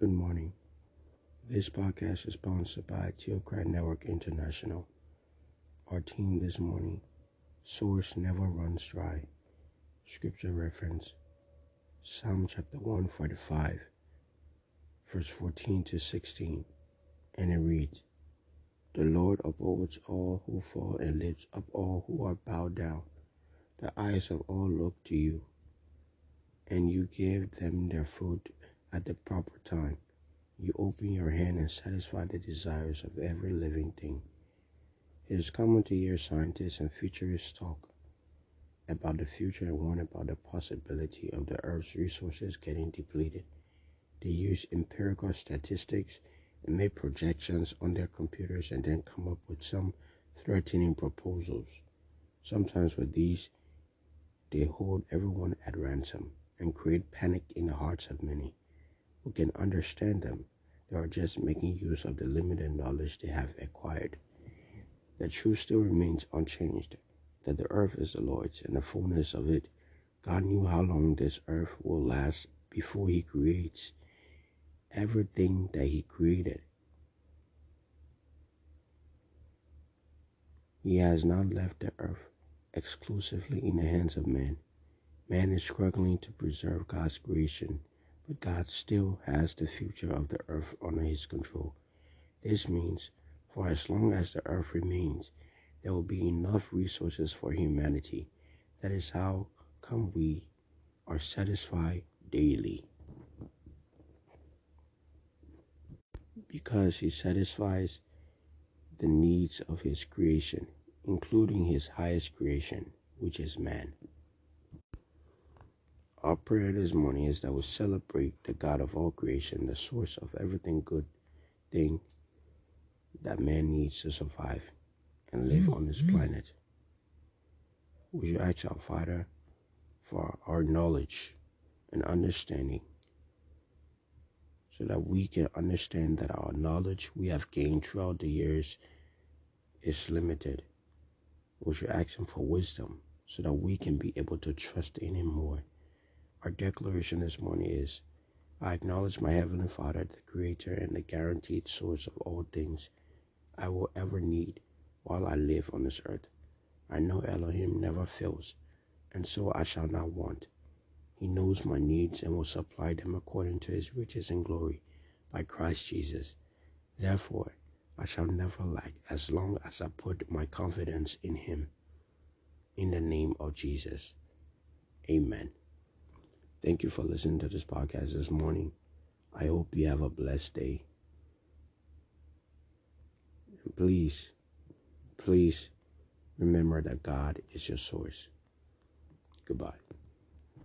Good morning. This podcast is sponsored by Theocrat Network International. Our team this morning, Source Never Runs Dry. Scripture reference, Psalm chapter 145, verse 14 to 16. And it reads, The Lord upholds all who fall and lifts up all who are bowed down. The eyes of all look to you, and you give them their food at the proper time. You open your hand and satisfy the desires of every living thing. It is common to hear scientists and futurists talk about the future and warn about the possibility of the Earth's resources getting depleted. They use empirical statistics and make projections on their computers and then come up with some threatening proposals. Sometimes with these, they hold everyone at ransom and create panic in the hearts of many can understand them. They are just making use of the limited knowledge they have acquired. The truth still remains unchanged that the earth is the Lord's and the fullness of it. God knew how long this earth will last before He creates everything that He created. He has not left the earth exclusively in the hands of man. Man is struggling to preserve God's creation but God still has the future of the earth under his control. This means, for as long as the earth remains, there will be enough resources for humanity. That is how come we are satisfied daily. Because he satisfies the needs of his creation, including his highest creation, which is man. Our prayer this morning is that we celebrate the God of all creation, the source of everything good thing that man needs to survive and live on this mm-hmm. planet. Would you ask our Father for our knowledge and understanding so that we can understand that our knowledge we have gained throughout the years is limited? Would you ask Him for wisdom so that we can be able to trust in Him more? Our declaration this morning is I acknowledge my Heavenly Father, the Creator and the guaranteed source of all things I will ever need while I live on this earth. I know Elohim never fails, and so I shall not want. He knows my needs and will supply them according to his riches and glory by Christ Jesus. Therefore, I shall never lack as long as I put my confidence in him. In the name of Jesus. Amen. Thank you for listening to this podcast this morning. I hope you have a blessed day. And please, please remember that God is your source. Goodbye.